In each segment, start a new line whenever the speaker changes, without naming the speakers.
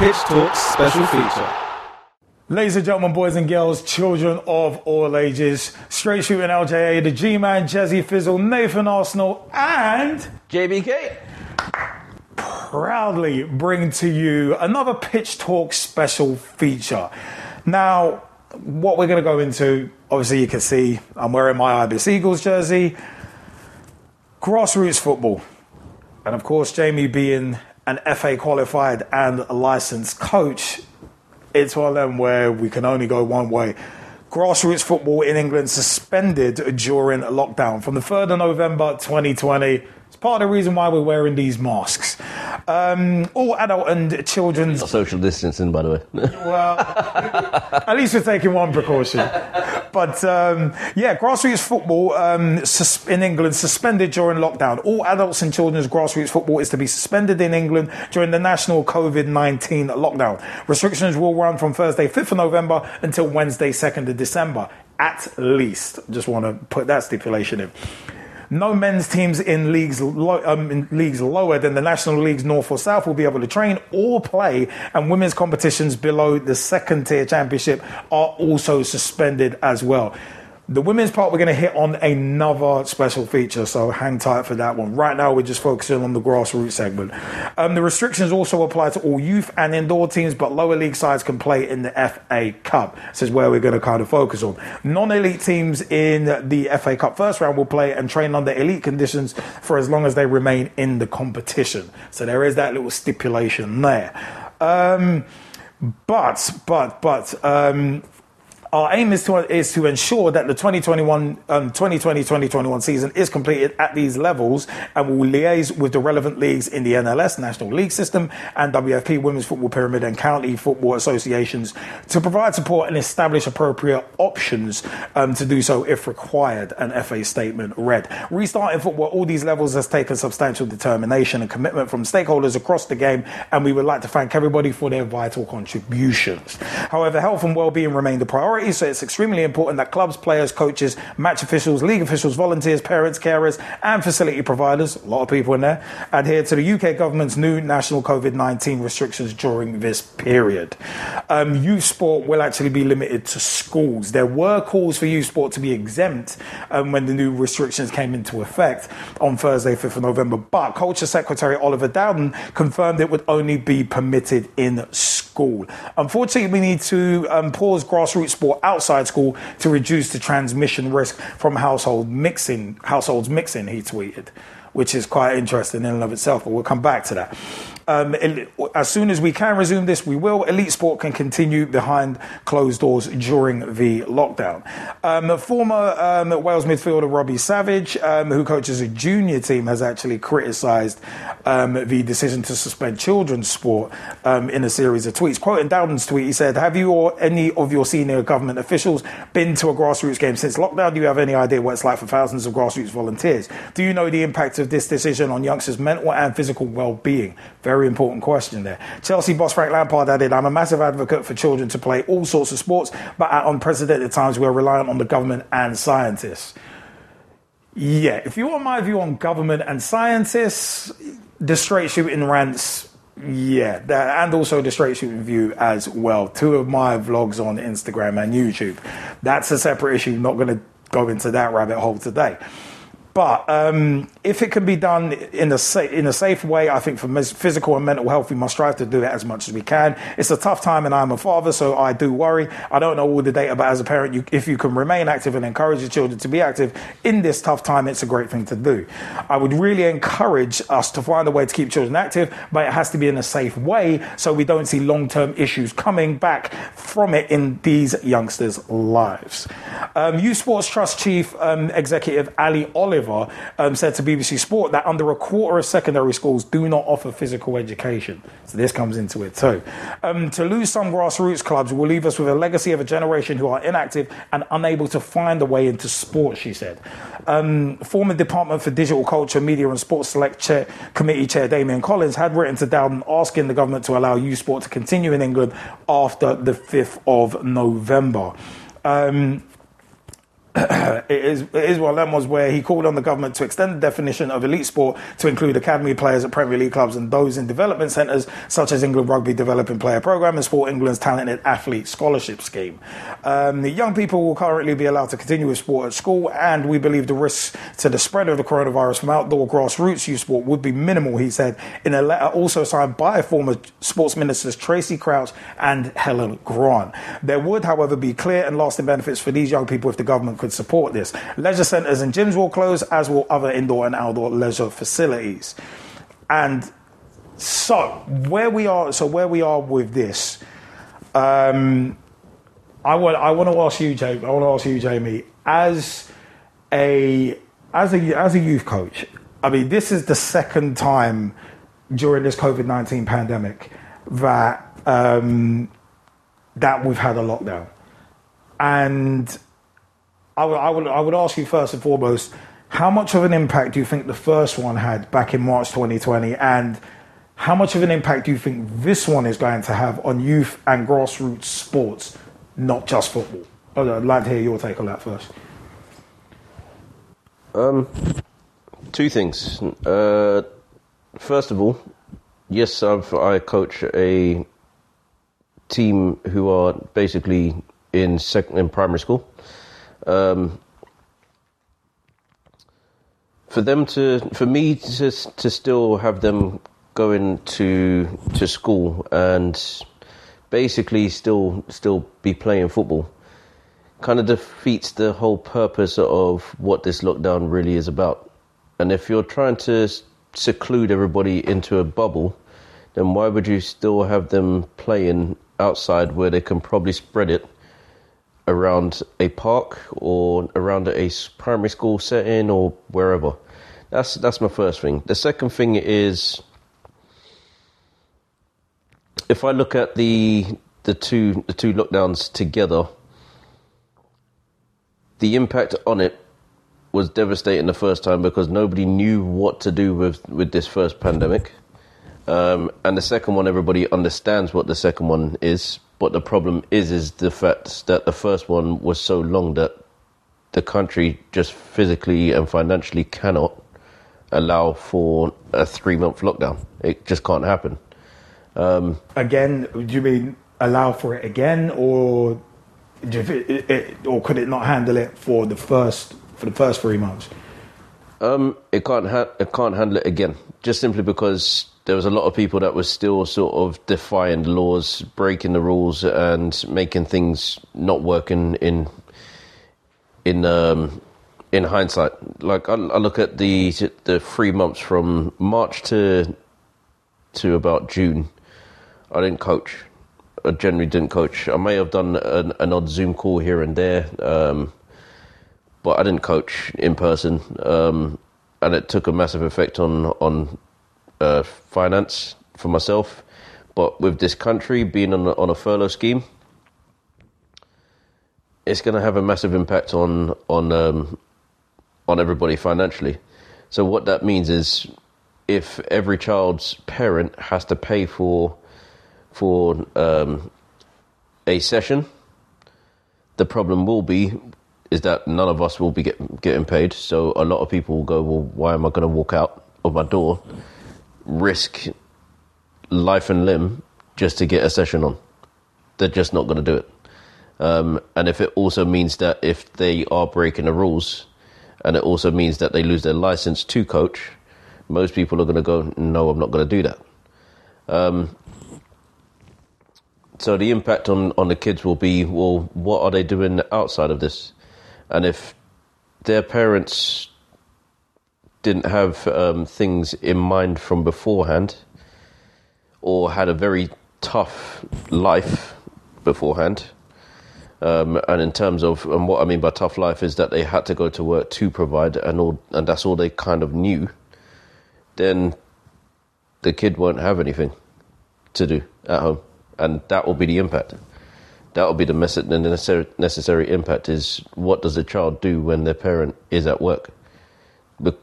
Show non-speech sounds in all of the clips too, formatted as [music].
Pitch Talks special feature.
Ladies and gentlemen, boys and girls, children of all ages, straight shooting LJA, the G Man, Jazzy Fizzle, Nathan Arsenal, and
JBK.
proudly bring to you another Pitch Talk special feature. Now, what we're going to go into, obviously, you can see I'm wearing my Ibis Eagles jersey, grassroots football. And of course, Jamie being an FA qualified and a licensed coach, it's one of them where we can only go one way. Grassroots football in England suspended during lockdown from the 3rd of November 2020. Part of the reason why we're wearing these masks. Um, all adult and children's
Social distancing, by the way. [laughs]
well, at least we're taking one precaution. But um, yeah, grassroots football um, sus- in England suspended during lockdown. All adults and children's grassroots football is to be suspended in England during the national COVID 19 lockdown. Restrictions will run from Thursday, 5th of November until Wednesday, 2nd of December, at least. Just want to put that stipulation in. No men's teams in leagues lo- um, in leagues lower than the national leagues north or south will be able to train or play, and women's competitions below the second tier championship are also suspended as well. The women's part we're going to hit on another special feature, so hang tight for that one. Right now, we're just focusing on the grassroots segment. Um, the restrictions also apply to all youth and indoor teams, but lower league sides can play in the FA Cup. This is where we're going to kind of focus on. Non elite teams in the FA Cup first round will play and train under elite conditions for as long as they remain in the competition. So there is that little stipulation there. Um, but, but, but, um, our aim is to is to ensure that the 2021 um, 2020 2021 season is completed at these levels and will liaise with the relevant leagues in the NLS National League System and WFP Women's Football Pyramid and County Football Associations to provide support and establish appropriate options um, to do so if required. An FA statement read: Restarting football at all these levels has taken substantial determination and commitment from stakeholders across the game, and we would like to thank everybody for their vital contributions. However, health and well-being remain the priority so it's extremely important that clubs, players, coaches, match officials, league officials, volunteers, parents, carers, and facility providers, a lot of people in there, adhere to the UK government's new national COVID 19 restrictions during this period. Um, youth sport will actually be limited to schools. There were calls for youth sport to be exempt um, when the new restrictions came into effect on Thursday, 5th of November, but Culture Secretary Oliver Dowden confirmed it would only be permitted in school. Unfortunately, we need to um, pause grassroots sport outside school to reduce the transmission risk from household mixing households mixing he tweeted which is quite interesting in and of itself but we'll come back to that um, as soon as we can resume this, we will. Elite sport can continue behind closed doors during the lockdown. Um, former um, Wales midfielder Robbie Savage, um, who coaches a junior team, has actually criticised um, the decision to suspend children's sport um, in a series of tweets. Quoting Dowden's tweet, he said, Have you or any of your senior government officials been to a grassroots game since lockdown? Do you have any idea what it's like for thousands of grassroots volunteers? Do you know the impact of this decision on youngsters' mental and physical well being? Very important question there. Chelsea boss Frank Lampard added, I'm a massive advocate for children to play all sorts of sports, but at unprecedented times we're reliant on the government and scientists. Yeah, if you want my view on government and scientists, the straight shooting rants, yeah, that, and also the straight shooting view as well. Two of my vlogs on Instagram and YouTube. That's a separate issue, not going to go into that rabbit hole today. But um, if it can be done in a sa- in a safe way, I think for physical and mental health, we must strive to do it as much as we can. It's a tough time, and I'm a father, so I do worry. I don't know all the data, but as a parent, you, if you can remain active and encourage your children to be active in this tough time, it's a great thing to do. I would really encourage us to find a way to keep children active, but it has to be in a safe way, so we don't see long term issues coming back from it in these youngsters' lives. Um, Youth Sports Trust Chief um, Executive Ali Oliver um, said to BBC Sport that under a quarter of secondary schools do not offer physical education. So this comes into it too. Um, to lose some grassroots clubs will leave us with a legacy of a generation who are inactive and unable to find a way into sport, she said. Um, former Department for Digital Culture, Media and Sports Select Chair, Committee Chair Damian Collins had written to Dowden asking the government to allow youth sport to continue in England after the 5th of November. Um, it is it is one of them was where he called on the government to extend the definition of elite sport to include academy players at Premier League clubs and those in development centres such as England Rugby Developing Player Programme and Sport England's Talented Athlete Scholarship Scheme. Um, the young people will currently be allowed to continue with sport at school, and we believe the risks to the spread of the coronavirus from outdoor grassroots youth sport would be minimal. He said in a letter also signed by former sports ministers Tracy Crouch and Helen Grant. There would, however, be clear and lasting benefits for these young people if the government could support this. Leisure centres and gyms will close, as will other indoor and outdoor leisure facilities. And so where we are, so where we are with this, um, I want I want to ask you, Jamie. I want to ask you, Jamie, as a as a as a youth coach. I mean, this is the second time during this COVID nineteen pandemic that um, that we've had a lockdown, and I would, I would I would ask you first and foremost, how much of an impact do you think the first one had back in March 2020, and how much of an impact do you think this one is going to have on youth and grassroots sports, not just football? I'd like to hear your take on that first.
Um, two things. Uh, first of all, yes, I've, I coach a team who are basically in sec- in primary school. Um, for them to, for me to to still have them going to to school and basically still still be playing football kind of defeats the whole purpose of what this lockdown really is about. And if you're trying to seclude everybody into a bubble, then why would you still have them playing outside where they can probably spread it around a park or around a primary school setting or wherever? That's that's my first thing. The second thing is if I look at the the two the two lockdowns together, the impact on it was devastating the first time because nobody knew what to do with, with this first pandemic. Um, and the second one, everybody understands what the second one is. But the problem is, is the fact that the first one was so long that the country just physically and financially cannot allow for a three month lockdown. It just can't happen. Um,
again, do you mean allow for it again, or it, it, or could it not handle it for the first for the first three months?
Um, it can't ha- it can't handle it again, just simply because there was a lot of people that were still sort of defying laws, breaking the rules, and making things not working in in um, in hindsight. Like I, I look at the the three months from March to to about June, I didn't coach. I generally didn't coach. I may have done an, an odd Zoom call here and there, um, but I didn't coach in person, um, and it took a massive effect on on uh, finance for myself. But with this country being on a, on a furlough scheme, it's going to have a massive impact on on um, on everybody financially. So what that means is, if every child's parent has to pay for for um, a session, the problem will be is that none of us will be get, getting paid. So a lot of people will go, well, why am I going to walk out of my door, risk life and limb just to get a session on? They're just not going to do it. Um, and if it also means that if they are breaking the rules, and it also means that they lose their license to coach, most people are going to go, no, I'm not going to do that. Um, so the impact on, on the kids will be well, what are they doing outside of this? And if their parents didn't have um, things in mind from beforehand, or had a very tough life beforehand, um, and in terms of and what I mean by tough life is that they had to go to work to provide, and all, and that's all they kind of knew. Then the kid won't have anything to do at home and that will be the impact. That will be the, necessary, necessary impact. Is what does a child do when their parent is at work?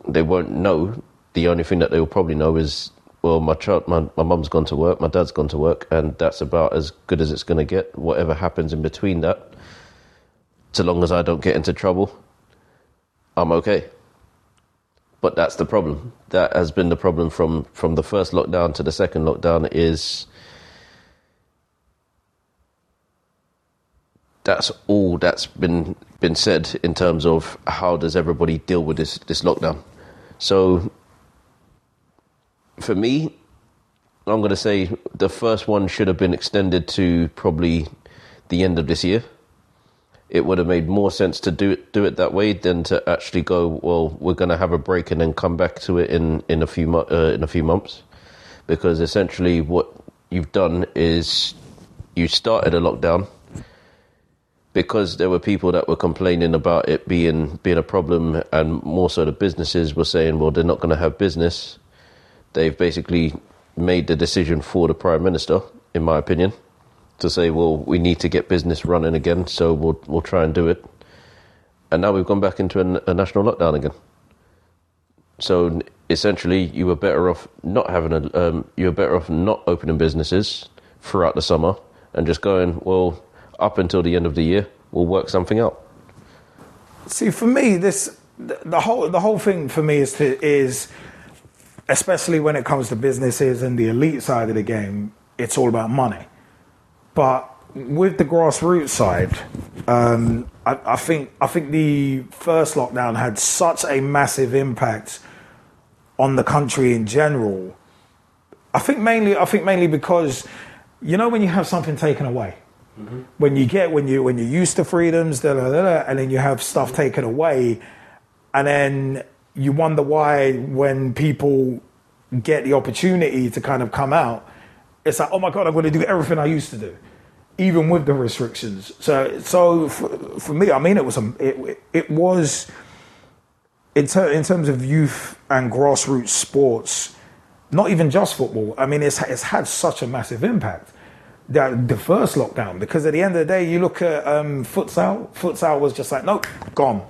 They won't know. The only thing that they will probably know is, well, my child, my my mum's gone to work, my dad's gone to work, and that's about as good as it's going to get. Whatever happens in between that, so long as I don't get into trouble, I'm okay. But that's the problem. That has been the problem from, from the first lockdown to the second lockdown is that's all that's been been said in terms of how does everybody deal with this this lockdown. So for me, I'm going to say the first one should have been extended to probably the end of this year. It would have made more sense to do it do it that way than to actually go. Well, we're going to have a break and then come back to it in in a few uh, in a few months, because essentially what you've done is you started a lockdown because there were people that were complaining about it being being a problem, and more so the businesses were saying, well, they're not going to have business. They've basically made the decision for the prime minister, in my opinion, to say, well, we need to get business running again, so we'll we'll try and do it. And now we've gone back into a, a national lockdown again. So essentially, you were better off not having a. Um, you were better off not opening businesses throughout the summer and just going, well, up until the end of the year, we'll work something out.
See, for me, this the whole the whole thing for me is to, is especially when it comes to businesses and the elite side of the game, it's all about money. But with the grassroots side, um, I, I think I think the first lockdown had such a massive impact on the country in general. I think mainly I think mainly because you know when you have something taken away Mm-hmm. When you get when you when you're used to freedoms, da, da, da, and then you have stuff taken away, and then you wonder why when people get the opportunity to kind of come out, it's like, oh my god, I'm going to do everything I used to do, even with the restrictions. So, so for, for me, I mean, it was a, it, it was in, ter- in terms of youth and grassroots sports, not even just football. I mean, it's it's had such a massive impact the, the first lockdown because at the end of the day, you look at um, futsal. Futsal was just like nope, gone.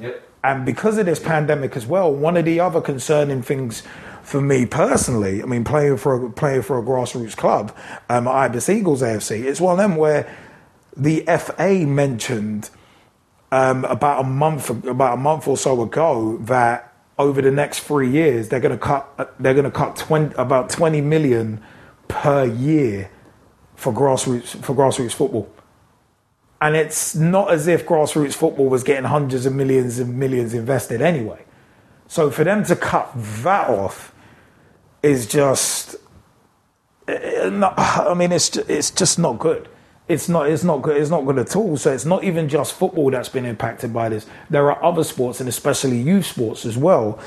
Yep. And because of this pandemic as well, one of the other concerning things for me personally, I mean, playing for a, playing for a grassroots club, um, Ibis Eagles AFC, it's one of them where the FA mentioned um, about a month about a month or so ago that over the next three years they're going to cut they're going to cut 20, about twenty million per year for grassroots for grassroots football. And it's not as if grassroots football was getting hundreds of millions and millions invested anyway. So for them to cut that off is just eh, I mean it's it's just not good. It's not it's not good it's not good at all. So it's not even just football that's been impacted by this. There are other sports and especially youth sports as well.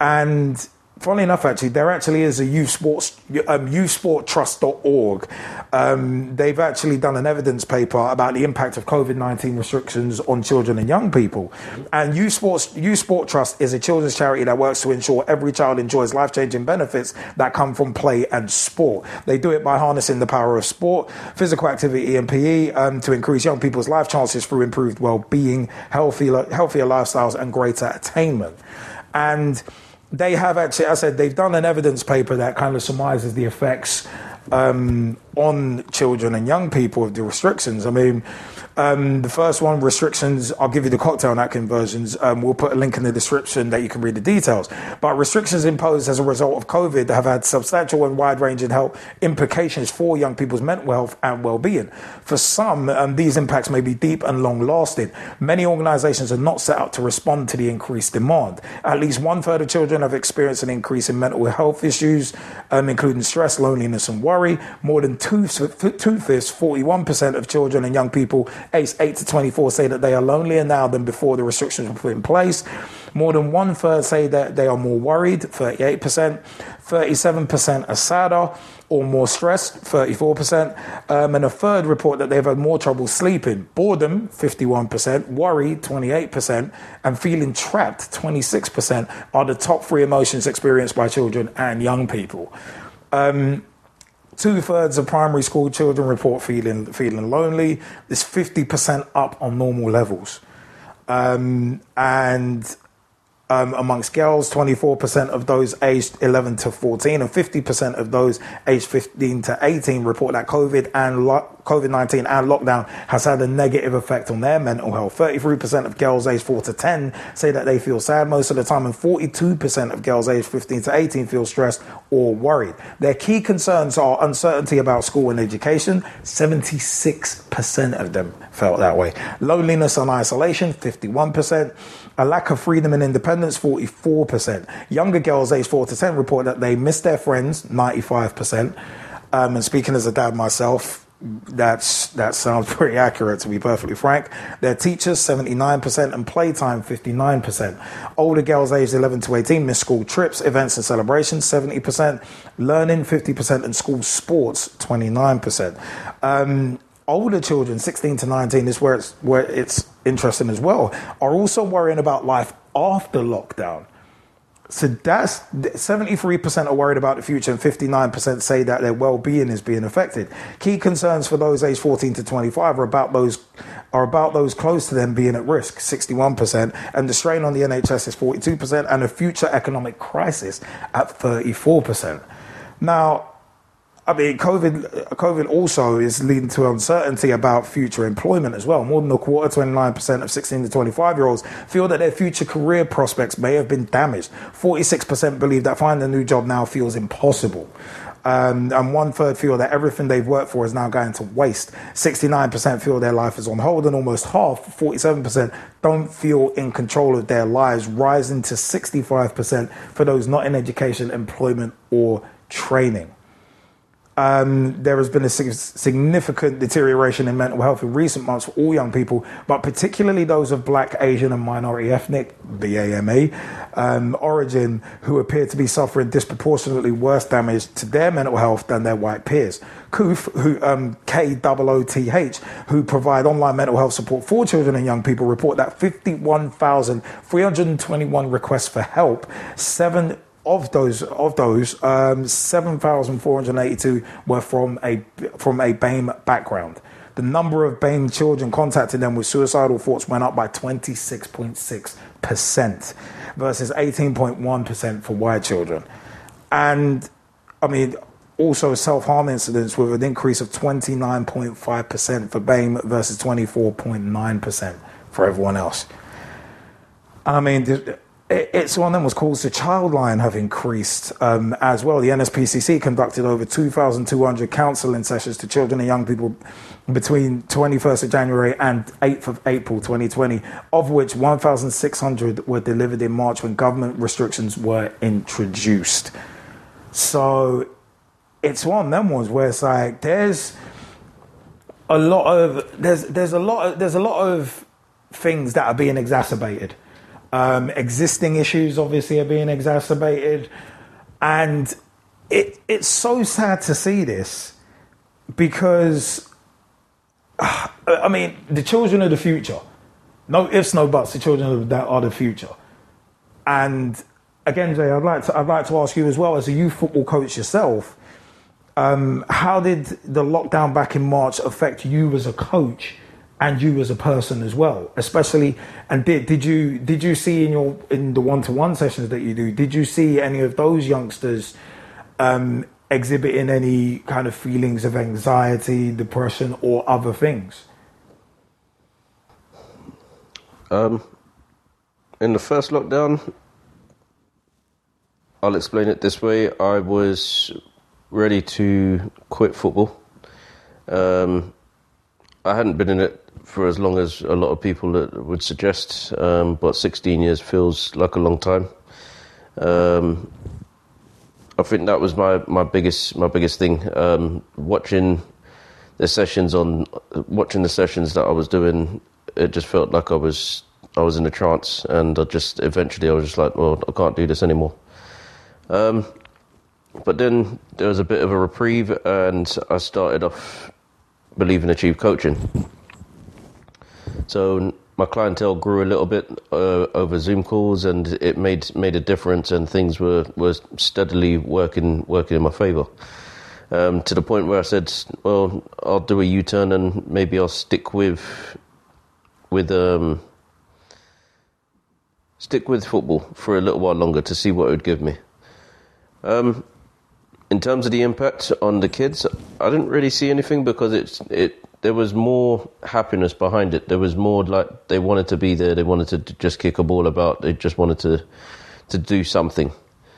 And funnily enough, actually, there actually is a youth sports um, youthsporttrust.org. Um, they've actually done an evidence paper about the impact of COVID nineteen restrictions on children and young people. And Youth Sports Youth Sport Trust is a children's charity that works to ensure every child enjoys life changing benefits that come from play and sport. They do it by harnessing the power of sport, physical activity, and PE um, to increase young people's life chances through improved well being, healthier healthier lifestyles, and greater attainment. And they have actually, I said, they've done an evidence paper that kind of surmises the effects um, on children and young people of the restrictions. I mean, um, the first one, restrictions, I'll give you the cocktail napkin versions. Um, we'll put a link in the description that you can read the details. But restrictions imposed as a result of COVID have had substantial and wide ranging health implications for young people's mental health and well being. For some, um, these impacts may be deep and long lasting. Many organizations are not set up to respond to the increased demand. At least one third of children have experienced an increase in mental health issues, um, including stress, loneliness, and worry. More than two, fifths, 41% of children and young people aged 8 to 24 say that they are lonelier now than before the restrictions were put in place. More than one third say that they are more worried, 38%. 37% are sadder or more stressed, 34%. Um, and a third report that they've had more trouble sleeping. Boredom, 51%. Worry, 28%. And feeling trapped, 26%, are the top three emotions experienced by children and young people. Um, Two thirds of primary school children report feeling feeling lonely. It's fifty percent up on normal levels, um, and um, amongst girls, 24% of those aged 11 to 14, and 50% of those aged 15 to 18 report that COVID and COVID 19 and lockdown has had a negative effect on their mental health. 33% of girls aged 4 to 10 say that they feel sad most of the time, and 42% of girls aged 15 to 18 feel stressed or worried. Their key concerns are uncertainty about school and education. 76% of them felt that way. Loneliness and isolation, 51%. A lack of freedom and independence, 44%. Younger girls aged 4 to 10 report that they miss their friends, 95%. Um, and speaking as a dad myself, that's that sounds [laughs] pretty accurate to be perfectly frank. Their teachers 79% and playtime 59%. Older girls aged 11 to 18 miss school trips, events and celebrations 70%. Learning 50% and school sports 29%. Um, older children 16 to 19 is where it's where it's interesting as well are also worrying about life after lockdown. So that's 73% are worried about the future, and 59% say that their well-being is being affected. Key concerns for those aged 14 to 25 are about those are about those close to them being at risk, 61%, and the strain on the NHS is 42%, and a future economic crisis at 34%. Now, I mean, COVID, COVID also is leading to uncertainty about future employment as well. More than a quarter, 29% of 16 to 25 year olds feel that their future career prospects may have been damaged. 46% believe that finding a new job now feels impossible. Um, and one third feel that everything they've worked for is now going to waste. 69% feel their life is on hold, and almost half, 47%, don't feel in control of their lives, rising to 65% for those not in education, employment, or training. Um, there has been a significant deterioration in mental health in recent months for all young people, but particularly those of black, Asian, and minority ethnic BAME um, origin who appear to be suffering disproportionately worse damage to their mental health than their white peers. KOOTH, who um, who provide online mental health support for children and young people, report that 51,321 requests for help, seven of those of those, um, seven thousand four hundred eighty-two were from a from a BAME background. The number of BAME children contacting them with suicidal thoughts went up by twenty six point six percent, versus eighteen point one percent for white children, and I mean also self harm incidents with an increase of twenty nine point five percent for BAME versus twenty four point nine percent for everyone else. I mean it's one of them was calls to Childline have increased um, as well. The NSPCC conducted over 2,200 counselling sessions to children and young people between 21st of January and 8th of April 2020, of which 1,600 were delivered in March when government restrictions were introduced. So it's one of them ones where it's like there's a lot of there's there's a lot of, there's a lot of things that are being exacerbated um, existing issues obviously are being exacerbated. And it, it's so sad to see this because, I mean, the children of the future. No ifs, no buts. The children of that are the future. And again, Jay, I'd like to I'd like to ask you as well as a youth football coach yourself. Um, how did the lockdown back in March affect you as a coach and you as a person as well especially and did did you did you see in your in the one-to-one sessions that you do did you see any of those youngsters um, exhibiting any kind of feelings of anxiety depression or other things?
Um, in the first lockdown i'll explain it this way. I was ready to quit football. Um, I hadn't been in it for as long as a lot of people would suggest, um, but 16 years feels like a long time. Um, I think that was my, my biggest my biggest thing. Um, watching the sessions on watching the sessions that I was doing, it just felt like I was I was in a trance, and I just eventually I was just like, well, I can't do this anymore. Um, but then there was a bit of a reprieve, and I started off believing achieve coaching. So my clientele grew a little bit uh, over Zoom calls, and it made made a difference, and things were, were steadily working working in my favour. Um, to the point where I said, "Well, I'll do a U turn, and maybe I'll stick with with um, stick with football for a little while longer to see what it would give me. Um, in terms of the impact on the kids, I didn't really see anything because it's it. There was more happiness behind it. There was more like they wanted to be there. They wanted to just kick a ball about. They just wanted to to do something.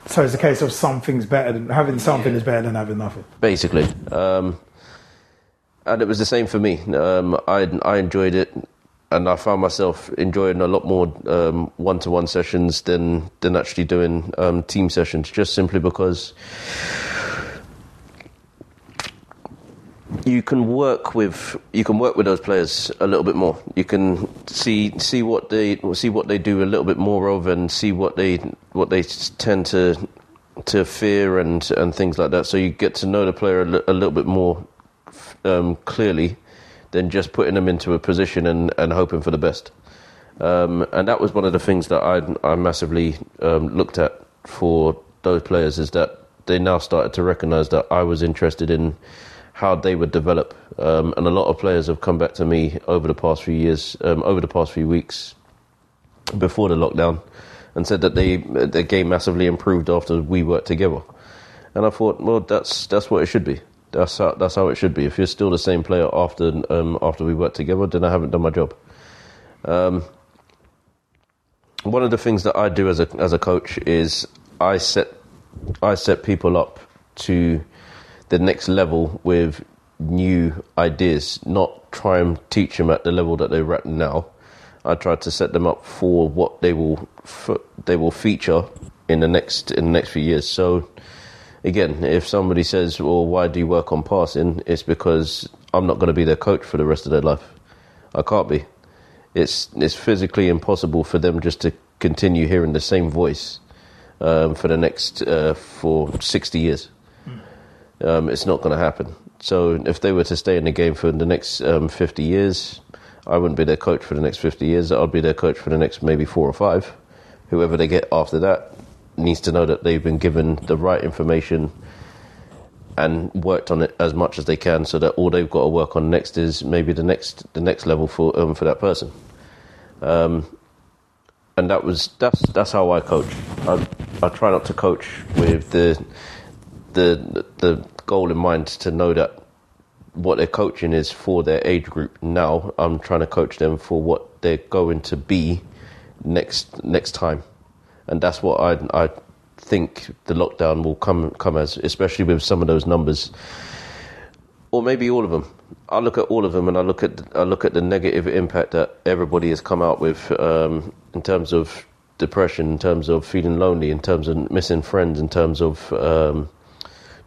So it's a case of something's better than having something is better than having nothing.
basically. Um, and it was the same for me. Um, I I enjoyed it, and I found myself enjoying a lot more one to one sessions than than actually doing um, team sessions, just simply because you can work with you can work with those players a little bit more. You can see see what they see what they do a little bit more of, and see what they what they tend to to fear and and things like that. So you get to know the player a, little bit more um, clearly than just putting them into a position and, and hoping for the best. Um, and that was one of the things that I I massively um, looked at for those players is that they now started to recognise that I was interested in how they would develop. Um, and a lot of players have come back to me over the past few years, um, over the past few weeks, before the lockdown, and said that they their game massively improved after we worked together. And I thought, well, that's that's what it should be. That's how, that's how it should be. If you're still the same player after um, after we worked together, then I haven't done my job. Um, one of the things that I do as a as a coach is I set I set people up to the next level with new ideas, not try and teach them at the level that they're at now. I try to set them up for what they will f- they will feature in the next in the next few years. So again, if somebody says, "Well, why do you work on passing?" It's because I'm not going to be their coach for the rest of their life. I can't be. It's it's physically impossible for them just to continue hearing the same voice um, for the next uh, for 60 years. Um, it's not going to happen. So if they were to stay in the game for the next um, 50 years, I wouldn't be their coach for the next 50 years. I'd be their coach for the next maybe four or five. Whoever they get after that needs to know that they've been given the right information and worked on it as much as they can, so that all they've got to work on next is maybe the next the next level for um, for that person. Um, and that was that's that's how I coach. I I try not to coach with the the the goal in mind to know that what they're coaching is for their age group now. I'm trying to coach them for what they're going to be next next time, and that's what I I think the lockdown will come come as, especially with some of those numbers, or maybe all of them. I look at all of them and I look at I look at the negative impact that everybody has come out with um, in terms of depression, in terms of feeling lonely, in terms of missing friends, in terms of um,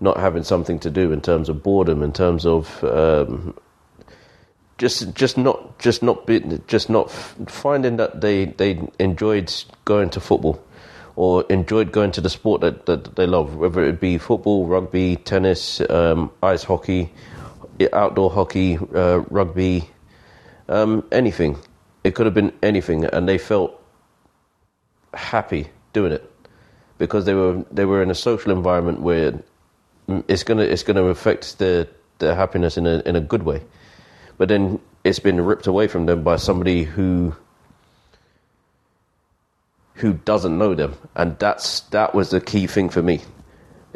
not having something to do, in terms of boredom, in terms of um, just just not just not be, just not finding that they they enjoyed going to football or enjoyed going to the sport that, that they love, whether it be football, rugby, tennis, um, ice hockey, outdoor hockey, uh, rugby, um, anything. It could have been anything, and they felt happy doing it because they were they were in a social environment where it's gonna it's gonna affect their their happiness in a in a good way, but then it's been ripped away from them by somebody who who doesn't know them, and that's that was the key thing for me.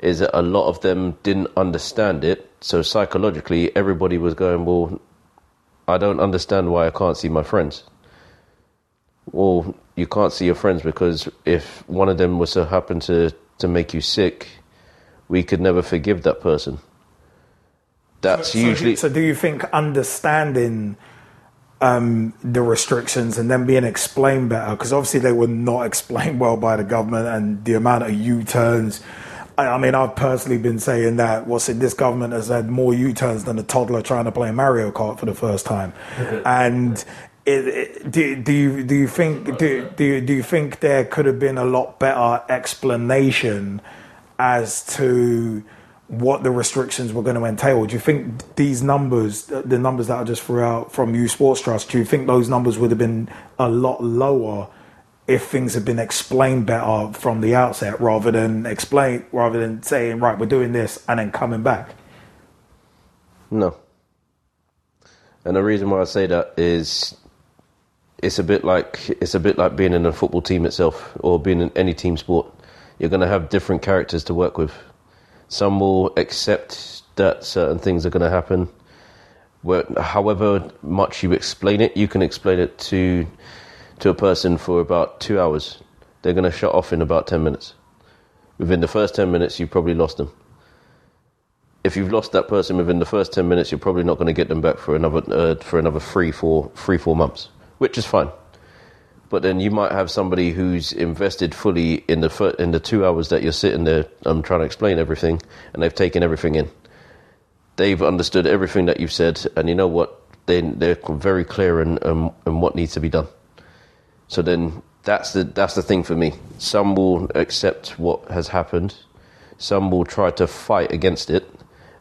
Is that a lot of them didn't understand it, so psychologically everybody was going, well, I don't understand why I can't see my friends. Well, you can't see your friends because if one of them was to happen to to make you sick, we could never forgive that person. That's
So,
usually
so do you think understanding um, the restrictions and then being explained better? Because obviously they were not [laughs] explained well by the government, and the amount of U-turns. I, I mean, I've personally been saying that what's it? This government has had more U-turns than a toddler trying to play Mario Kart for the first time, [laughs] and. It, it, do, do you do you think do, do you, do you think there could have been a lot better explanation as to what the restrictions were going to entail. Do you think these numbers, uh, the numbers that I just threw out from Youth Sports Trust, do you think those numbers would have been a lot lower if things had been explained better from the outset, rather than explain, rather than saying, right, we're doing this and then coming back?
No. And the reason why I say that is it's a bit like it's a bit like being in a football team itself, or being in any team sport. You're going to have different characters to work with. Some will accept that certain things are going to happen. Where, however much you explain it, you can explain it to to a person for about two hours. They're going to shut off in about ten minutes. Within the first ten minutes, you've probably lost them if you've lost that person within the first 10 minutes, you're probably not going to get them back for another, uh, for another three, four, three, four months, which is fine. But then you might have somebody who's invested fully in the, fir- in the two hours that you're sitting there um, trying to explain everything, and they've taken everything in. They've understood everything that you've said, and you know what? They, they're very clear in, um, in what needs to be done. So then that's the, that's the thing for me. Some will accept what has happened, some will try to fight against it,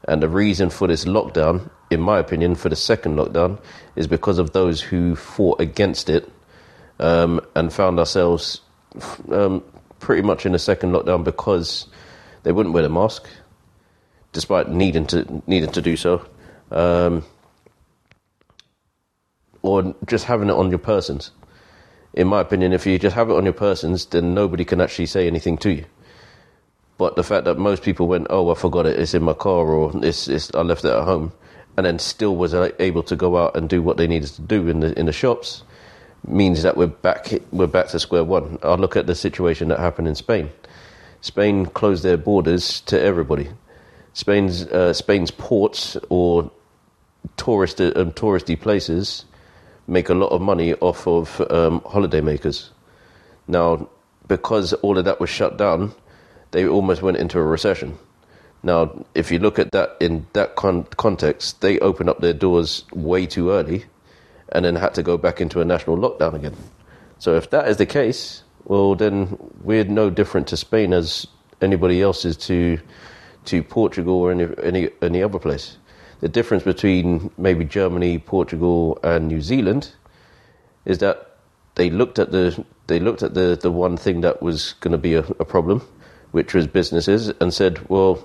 and the reason for this lockdown, in my opinion, for the second lockdown, is because of those who fought against it um, and found ourselves um, pretty much in a second lockdown because they wouldn't wear the mask, despite needing to needing to do so, um, or just having it on your persons. In my opinion, if you just have it on your persons, then nobody can actually say anything to you. But the fact that most people went, oh, I forgot it, it's in my car, or it's, it's I left it at home, and then still was able to go out and do what they needed to do in the in the shops, means that we're back we're back to square one. I look at the situation that happened in Spain. Spain closed their borders to everybody. Spain's uh, Spain's ports or tourist um, touristy places make a lot of money off of um, holiday makers. Now, because all of that was shut down they almost went into a recession. Now, if you look at that in that con- context, they opened up their doors way too early and then had to go back into a national lockdown again. So, if that is the case, well, then we're no different to Spain as anybody else is to to Portugal or any any any other place. The difference between maybe Germany, Portugal, and New Zealand is that they looked at the they looked at the, the one thing that was going to be a, a problem, which was businesses, and said, well,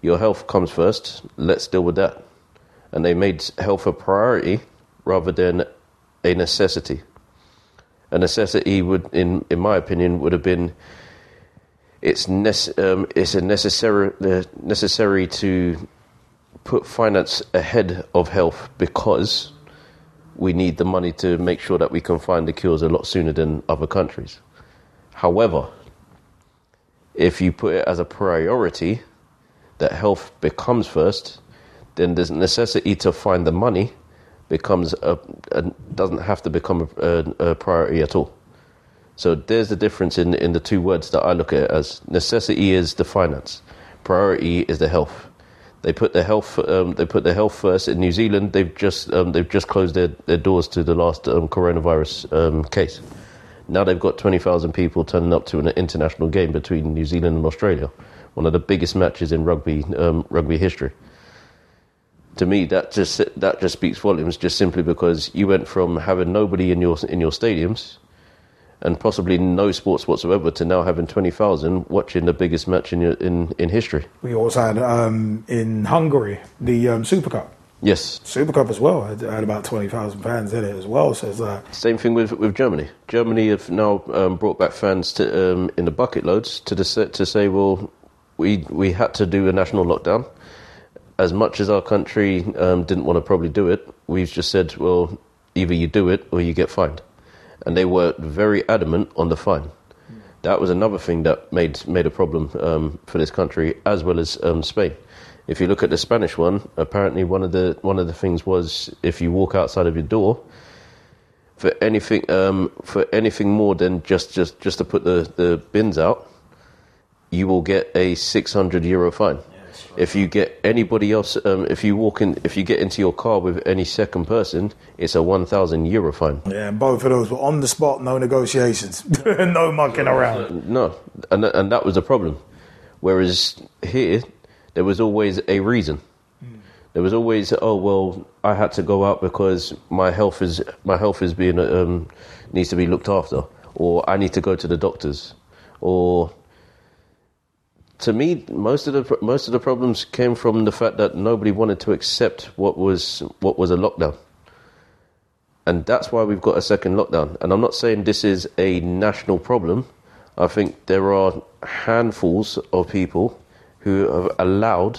your health comes first, let's deal with that. And they made health a priority rather than a necessity. A necessity would, in, in my opinion, would have been it's, nece- um, it's a necessary, uh, necessary to put finance ahead of health because we need the money to make sure that we can find the cures a lot sooner than other countries. However, if you put it as a priority that health becomes first, then the necessity to find the money becomes a, a doesn't have to become a, a, priority at all. So there's the difference in in the two words that I look at as necessity is the finance, priority is the health. They put the health um, they put the health first. In New Zealand, they've just um, they've just closed their, their doors to the last um, coronavirus um, case. Now they've got 20,000 people turning up to an international game between New Zealand and Australia, one of the biggest matches in rugby um, rugby history. To me, that just that just speaks volumes, just simply because you went from having nobody in your in your stadiums, and possibly no sports whatsoever, to now having 20,000 watching the biggest match in your, in in history.
We also had um, in Hungary the um, Super Cup.
Yes.
Super Cup as well I had about 20,000 fans in it as well. So it's like.
Same thing with, with Germany. Germany have now um, brought back fans to, um, in the bucket loads to, the, to say, well, we, we had to do a national lockdown. As much as our country um, didn't want to probably do it, we've just said, well, either you do it or you get fined. And they were very adamant on the fine. That was another thing that made, made a problem um, for this country as well as um, Spain if you look at the Spanish one, apparently one of the one of the things was if you walk outside of your door for anything um, for anything more than just, just, just to put the, the bins out, you will get a six hundred euro fine. If you get anybody else, um, if you walk in, if you get into your car with any second person, it's a one thousand euro fine.
Yeah, and both of those were on the spot, no negotiations, [laughs] no mucking around.
No, and and that was the problem. Whereas here, there was always a reason. Mm. There was always, oh well, I had to go out because my health is my health is being um, needs to be looked after, or I need to go to the doctors, or to me, most of the most of the problems came from the fact that nobody wanted to accept what was what was a lockdown. And that's why we've got a second lockdown. And I'm not saying this is a national problem. I think there are handfuls of people who have allowed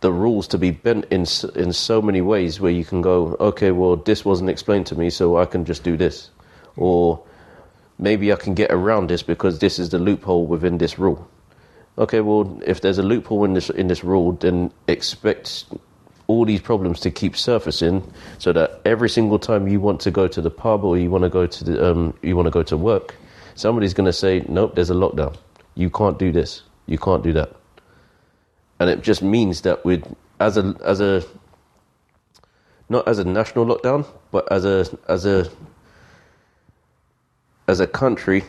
the rules to be bent in in so many ways where you can go, okay, well, this wasn't explained to me, so I can just do this, or maybe I can get around this because this is the loophole within this rule. Okay, well, if there's a loophole in this in this rule, then expect all these problems to keep surfacing, so that every single time you want to go to the pub or you want to go to the um, you want to go to work, somebody's going to say, nope, there's a lockdown. You can't do this. You can't do that and it just means that we as a as a not as a national lockdown but as a as a as a country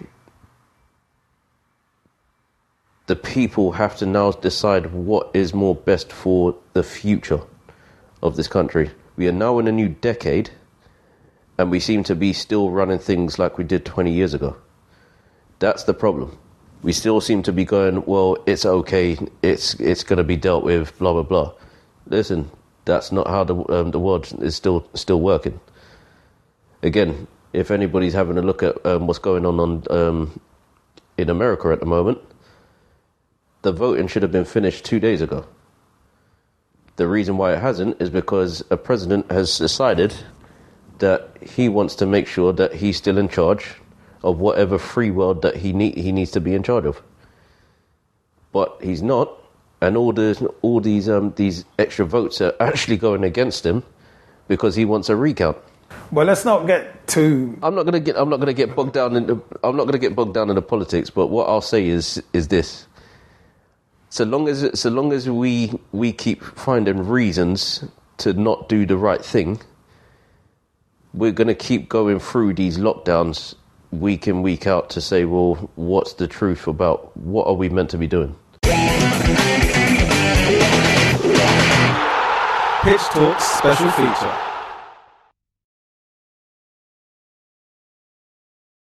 the people have to now decide what is more best for the future of this country we are now in a new decade and we seem to be still running things like we did 20 years ago that's the problem we still seem to be going, well, it's okay, it's it's going to be dealt with, blah blah blah. Listen, that's not how the um, the world is still still working. Again, if anybody's having a look at um, what's going on on um, in America at the moment, the voting should have been finished two days ago. The reason why it hasn't is because a president has decided that he wants to make sure that he's still in charge of whatever free world that he need, he needs to be in charge of. But he's not, and all the all these um, these extra votes are actually going against him because he wants a recount.
Well, let's not get too.
I'm not gonna get I'm not gonna get bogged down in the, I'm not gonna get bogged down in the politics. But what I'll say is is this: so long as so long as we we keep finding reasons to not do the right thing, we're gonna keep going through these lockdowns week in week out to say, well, what's the truth about what are we meant to be doing?
Pitch Talks special feature.